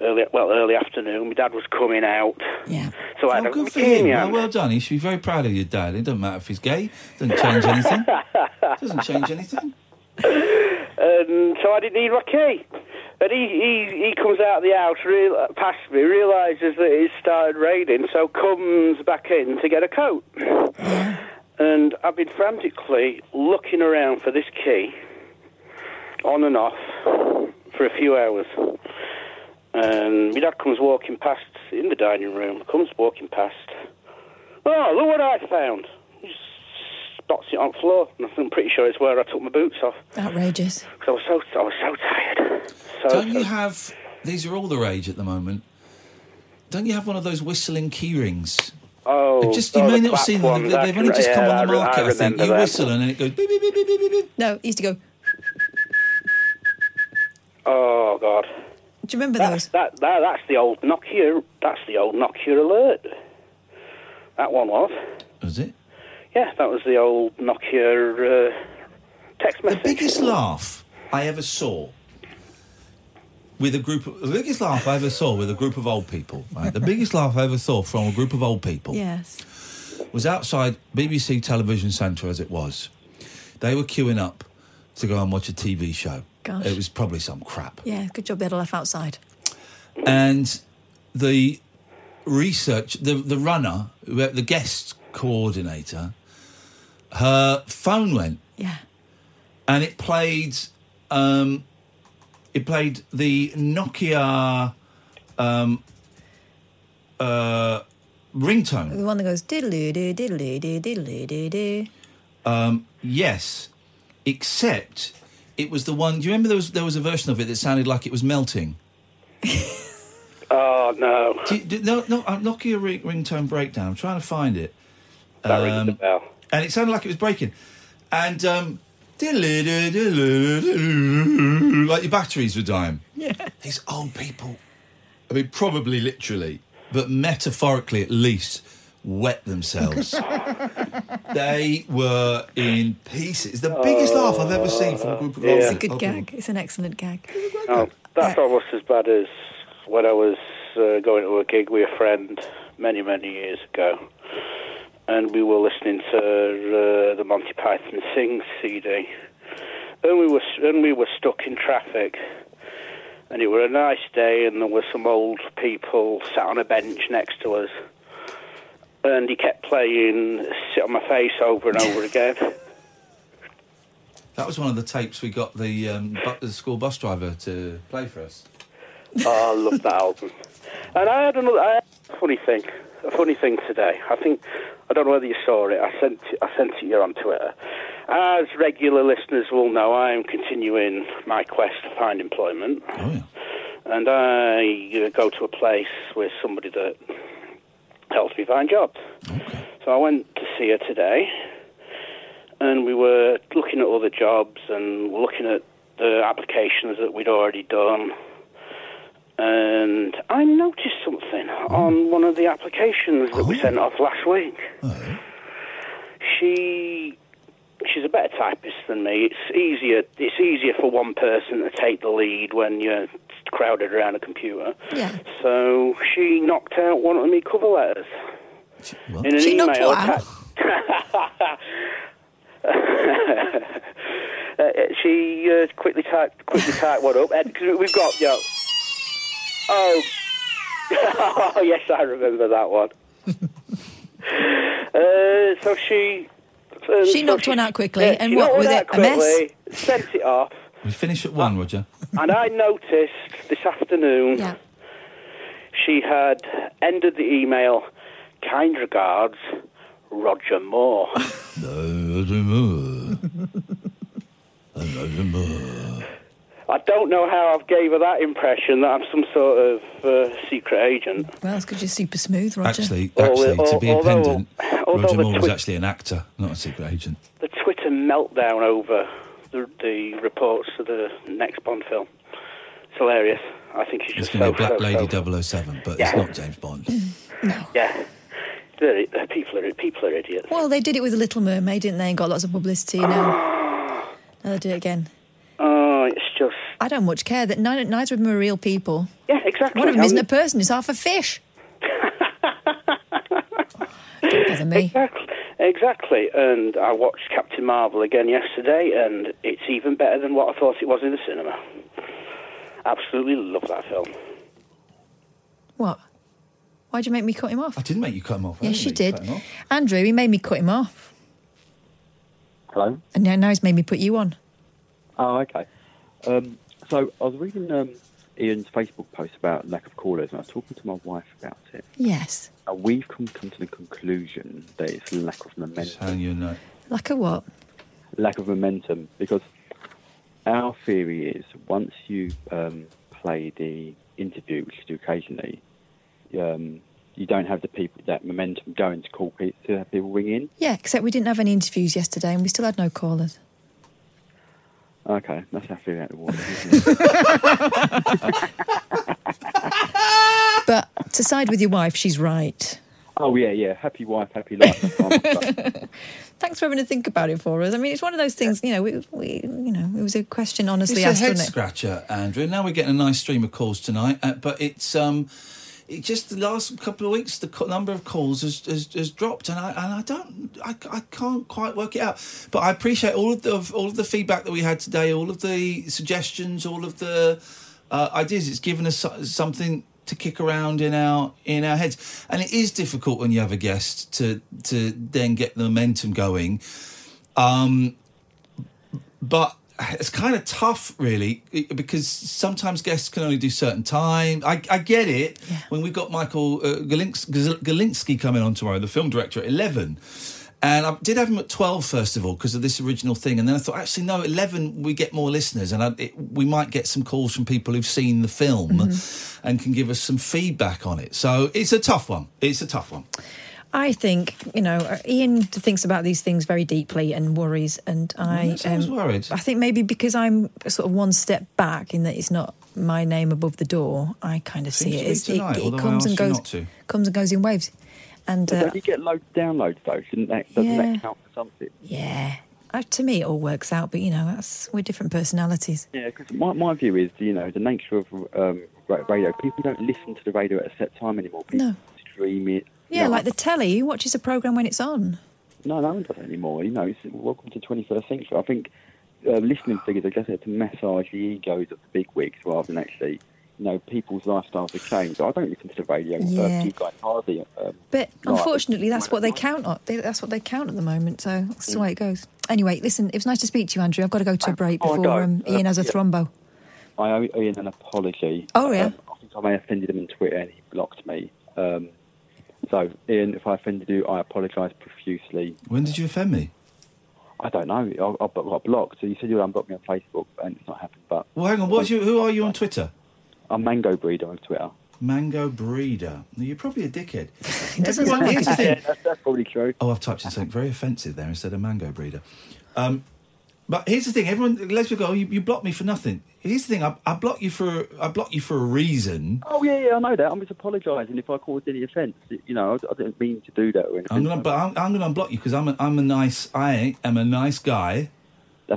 [SPEAKER 12] Early, well, early afternoon. My dad was coming out.
[SPEAKER 4] Yeah.
[SPEAKER 12] So I
[SPEAKER 6] Oh,
[SPEAKER 12] had a
[SPEAKER 6] good for
[SPEAKER 12] key
[SPEAKER 6] him. Well, well done. He should be very proud of your dad. It doesn't matter if he's gay. Doesn't change anything. <laughs> doesn't change anything.
[SPEAKER 12] And so I didn't need my key. And he, he, he comes out of the house, real, past me, realises that it's started raining, so comes back in to get a coat. And I've been frantically looking around for this key, on and off, for a few hours. And my dad comes walking past in the dining room, comes walking past. Oh, look what I found! He spots it on the floor, and I'm pretty sure it's where I took my boots off.
[SPEAKER 4] Outrageous.
[SPEAKER 12] 'Cause I was so I was so tired. So,
[SPEAKER 6] Don't you have? These are all the rage at the moment. Don't you have one of those whistling key rings?
[SPEAKER 12] Oh,
[SPEAKER 6] They've just you
[SPEAKER 12] oh,
[SPEAKER 6] may
[SPEAKER 12] the
[SPEAKER 6] not have seen them. They've, they've only just
[SPEAKER 12] yeah,
[SPEAKER 6] come on the market.
[SPEAKER 12] I
[SPEAKER 6] I, think you
[SPEAKER 12] them.
[SPEAKER 6] whistle and then it goes. Beep, beep, beep, beep, beep, beep, beep.
[SPEAKER 4] No, it used to go.
[SPEAKER 12] Oh God.
[SPEAKER 4] Do you remember
[SPEAKER 12] that's,
[SPEAKER 4] those?
[SPEAKER 12] That, that that's the old Nokia. That's the old Nokia alert. That one was.
[SPEAKER 6] Was it?
[SPEAKER 12] Yeah, that was the old Nokia uh, text message.
[SPEAKER 6] The biggest laugh I ever saw with a group of the biggest laugh I ever saw with a group of old people. Right, the biggest laugh I ever saw from a group of old people
[SPEAKER 4] Yes.
[SPEAKER 6] was outside BBC Television Centre as it was. They were queuing up to go and watch a TV show.
[SPEAKER 4] Gosh.
[SPEAKER 6] It was probably some crap.
[SPEAKER 4] Yeah, good job they had a laugh outside.
[SPEAKER 6] and the research, the the runner, the guest coordinator, her phone went.
[SPEAKER 4] Yeah.
[SPEAKER 6] And it played, um, it played the Nokia, um, uh, ringtone.
[SPEAKER 4] The one that goes diddly doo diddly doo diddly doo doo.
[SPEAKER 6] Um, yes, except it was the one. Do you remember there was there was a version of it that sounded like it was melting? <laughs>
[SPEAKER 12] Oh no.
[SPEAKER 6] Do you- do- no, no, uh, Nokia ring, ringtone breakdown. I'm trying to find it.
[SPEAKER 12] That rings a
[SPEAKER 6] Um,
[SPEAKER 12] bell.
[SPEAKER 6] And it sounded like it was breaking. And um, like your batteries were dying.
[SPEAKER 4] Yeah.
[SPEAKER 6] These old people, I mean, probably literally, but metaphorically at least, wet themselves. <laughs> they were in pieces. The biggest laugh I've ever seen from a group of old
[SPEAKER 4] It's a
[SPEAKER 6] people.
[SPEAKER 4] good gag. It's an excellent gag.
[SPEAKER 12] Oh, that's almost as bad as when I was uh, going to a gig with a friend many, many years ago, and we were listening to uh, the Monty Python Sing CD, and we were and we were stuck in traffic, and it was a nice day, and there were some old people sat on a bench next to us, and he kept playing "Sit on My Face" over and over <laughs> again.
[SPEAKER 6] That was one of the tapes we got the, um, bu- the school bus driver to play for us.
[SPEAKER 12] Oh, I love that album. And I had another I had a funny thing, a funny thing today. I think I don't know whether you saw it. I sent it, I sent it you on Twitter. As regular listeners will know, I am continuing my quest to find employment.
[SPEAKER 6] Oh yeah.
[SPEAKER 12] And I go to a place with somebody that helps me find jobs. So I went to see her today, and we were looking at other jobs and looking at the applications that we'd already done. And I noticed something on one of the applications that we sent off last week. She she's a better typist than me. It's easier it's easier for one person to take the lead when you're crowded around a computer.
[SPEAKER 4] Yeah.
[SPEAKER 12] So she knocked out one of my cover letters. In an
[SPEAKER 4] She knocked
[SPEAKER 12] email
[SPEAKER 4] what out? <laughs> <laughs>
[SPEAKER 12] Uh, she uh, quickly typed quickly typed one up. And 'cause we've got you know, oh <laughs> oh yes, I remember that one. <laughs> uh, so she um,
[SPEAKER 4] She
[SPEAKER 12] so
[SPEAKER 4] knocked one out quickly,
[SPEAKER 12] yeah,
[SPEAKER 4] and what,
[SPEAKER 12] knocked
[SPEAKER 4] with it?
[SPEAKER 12] out
[SPEAKER 4] A mess?
[SPEAKER 12] Sent it off,
[SPEAKER 6] We finish at one, Roger. <laughs>
[SPEAKER 12] and I noticed this afternoon
[SPEAKER 4] Yeah.
[SPEAKER 12] she had ended the email. Kind regards, Roger Moore. I don't know how I've gave her that impression that I'm some sort of uh, secret agent.
[SPEAKER 4] Well, it's because you're super smooth, Roger.
[SPEAKER 6] Actually,
[SPEAKER 12] Although-
[SPEAKER 6] actually, to be
[SPEAKER 12] although-
[SPEAKER 6] independent,
[SPEAKER 12] although
[SPEAKER 6] Roger
[SPEAKER 12] the
[SPEAKER 6] Moore was actually an actor, not a secret agent.
[SPEAKER 12] The Twitter meltdown over the, the reports of the next Bond film It's hilarious. I think he's
[SPEAKER 6] It's
[SPEAKER 12] just
[SPEAKER 6] going to
[SPEAKER 12] so,
[SPEAKER 6] be Black
[SPEAKER 12] so, so-
[SPEAKER 6] Lady 007, but
[SPEAKER 12] Yeah.
[SPEAKER 6] it's not James Bond. <laughs>
[SPEAKER 12] Yeah. They're, they're- people are people are idiots.
[SPEAKER 4] Well, they did it with The Little Mermaid, didn't they? And got lots of publicity <sighs> now. now they'll do it again.
[SPEAKER 12] It's just.
[SPEAKER 4] I don't much care that neither, neither of them are real people.
[SPEAKER 12] Yeah, exactly.
[SPEAKER 4] One of them
[SPEAKER 12] I
[SPEAKER 4] isn't a person, it's half a fish. don't bother me.
[SPEAKER 12] Exactly, exactly. And I watched Captain Marvel again yesterday, and it's even better than what I thought it was in the cinema. Absolutely love that film.
[SPEAKER 4] What? Why'd you make me cut him off?
[SPEAKER 6] I didn't make you cut him off. I
[SPEAKER 4] Yes, you
[SPEAKER 6] didn't make
[SPEAKER 4] did.
[SPEAKER 6] cut him off.
[SPEAKER 4] Andrew, he made me cut him off.
[SPEAKER 13] Hello.
[SPEAKER 4] And now, now he's made me put you on.
[SPEAKER 13] Oh, okay. Um, so I was reading um, Iain's Facebook post about lack of callers, and I was talking to my wife about it.
[SPEAKER 4] Yes.
[SPEAKER 13] And we've come, come to the conclusion that it's lack of momentum.
[SPEAKER 6] Telling you no.
[SPEAKER 4] Like a what?
[SPEAKER 13] Lack of momentum, because our theory is once you um, play the interview, which you do occasionally, um, you don't have the people that momentum going to call people to have people ring in.
[SPEAKER 4] Yeah, except we didn't have any interviews yesterday and we still had no callers.
[SPEAKER 13] Okay, that's our theory out of the water. <laughs>
[SPEAKER 4] But to side with your wife, she's right.
[SPEAKER 13] oh yeah, yeah. Happy wife, happy life. <laughs>
[SPEAKER 4] Thanks for having to think about it for us. I mean, it's one of those things, you know, we, we you know, it was a question honestly
[SPEAKER 6] it's
[SPEAKER 4] asked,
[SPEAKER 6] a head
[SPEAKER 4] wasn't
[SPEAKER 6] scratcher, Andrew. Now we're getting a nice stream of calls tonight, uh, but it's um, it just the last couple of weeks the number of calls has, has, has dropped, and I and I don't, I, I can't quite work it out. But I appreciate all of the all of the feedback that we had today, all of the suggestions, all of the uh, ideas. It's given us something to kick around in our in our heads, and it is difficult when you have a guest to to then get the momentum going. Um, but it's kind of tough, really, because sometimes guests can only do certain time. I, I get it when we've got Michael uh, Galinsky coming on tomorrow, the film director, at 11. And I did have him at 12, first of all, because of this original thing. And then I thought, actually, no, 11, we get more listeners. And I, it, we might get some calls from people who've seen the film and can give us some feedback on it. So it's a tough one. It's a tough one.
[SPEAKER 4] I think, you know, uh, Iain thinks about these things very deeply and worries. And I,
[SPEAKER 6] that's why I was worried.
[SPEAKER 4] I think maybe because I'm sort of one step back in that it's not my name above the door, I kind of see
[SPEAKER 6] Seems
[SPEAKER 4] it
[SPEAKER 6] to tonight,
[SPEAKER 4] it, it comes and goes, comes and goes in waves. And uh,
[SPEAKER 13] don't you get loads of downloads though? Shouldn't that, doesn't
[SPEAKER 4] Yeah.
[SPEAKER 13] that count for something?
[SPEAKER 4] yeah, uh, to me it all works out. But you know, that's we're different personalities.
[SPEAKER 13] Yeah, because my, my view is, you know, the nature of um, radio, people don't listen to the radio at a set time anymore. People
[SPEAKER 4] No.
[SPEAKER 13] stream it.
[SPEAKER 4] Yeah, like the telly. Who watches a program when it's on?
[SPEAKER 13] No, no one does it anymore. You know, it's welcome to 21st century. I think uh, listening figures are just there to massage the egos of the big wigs rather than actually, you know, people's lifestyles have changed. I don't listen to the radio.
[SPEAKER 4] Yeah.
[SPEAKER 13] Uh, you guys hardly. Um,
[SPEAKER 4] But unfortunately, that's what they count on. They, that's what they count at the moment. So that's the way it goes. Anyway, listen, it was nice to speak to you, Andrew. I've got to go to a break
[SPEAKER 13] Oh,
[SPEAKER 4] before um, Iain has a
[SPEAKER 13] yeah.
[SPEAKER 4] thrombo.
[SPEAKER 13] I owe Iain an apology.
[SPEAKER 4] Oh, yeah?
[SPEAKER 13] Um, I think I may have offended him on Twitter and he blocked me. Um, so, Iain, if I offended you, I apologise profusely.
[SPEAKER 6] When did you offend me?
[SPEAKER 13] I don't know. I, I got blocked. So you said you'd unblock me on Facebook, and it's not happened. But
[SPEAKER 6] Well, hang on. What's you, who are you on Twitter?
[SPEAKER 13] I'm Mango Breeder on Twitter.
[SPEAKER 6] Mango Breeder. Now, you're probably a dickhead. <laughs>
[SPEAKER 4] Everyone, doesn't like
[SPEAKER 6] Here's the thing.
[SPEAKER 13] Yeah, that's, that's probably true.
[SPEAKER 6] Oh, I've typed in something very offensive there instead of mango breeder. Um, but here's the thing: everyone, let's go. You, you blocked me for nothing. Here's the thing: I, I block you for I block you for a reason.
[SPEAKER 13] Oh yeah, yeah, I know that. I'm just apologising if I caused any offence. You know, I, I didn't mean to do that or anything.
[SPEAKER 6] I'm gonna, but I'm, I'm gonna unblock you because I'm a, I'm a nice I am a nice guy.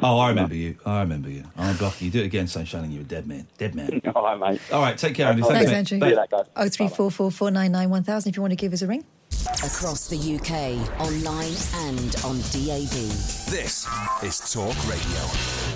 [SPEAKER 6] oh, I remember you. I remember you. I'll block you. You do it again, sunshine, and you're a dead man. Dead man. <laughs>
[SPEAKER 13] All right, mate.
[SPEAKER 6] All right, take care, Andy.
[SPEAKER 4] Thanks,
[SPEAKER 6] Thanks,
[SPEAKER 4] Andrew.
[SPEAKER 6] mate. Bye.
[SPEAKER 4] Oh three four four four nine nine one thousand. If you want to give us a ring.
[SPEAKER 14] Across the UK, online and on DAB.
[SPEAKER 15] This is Talk Radio.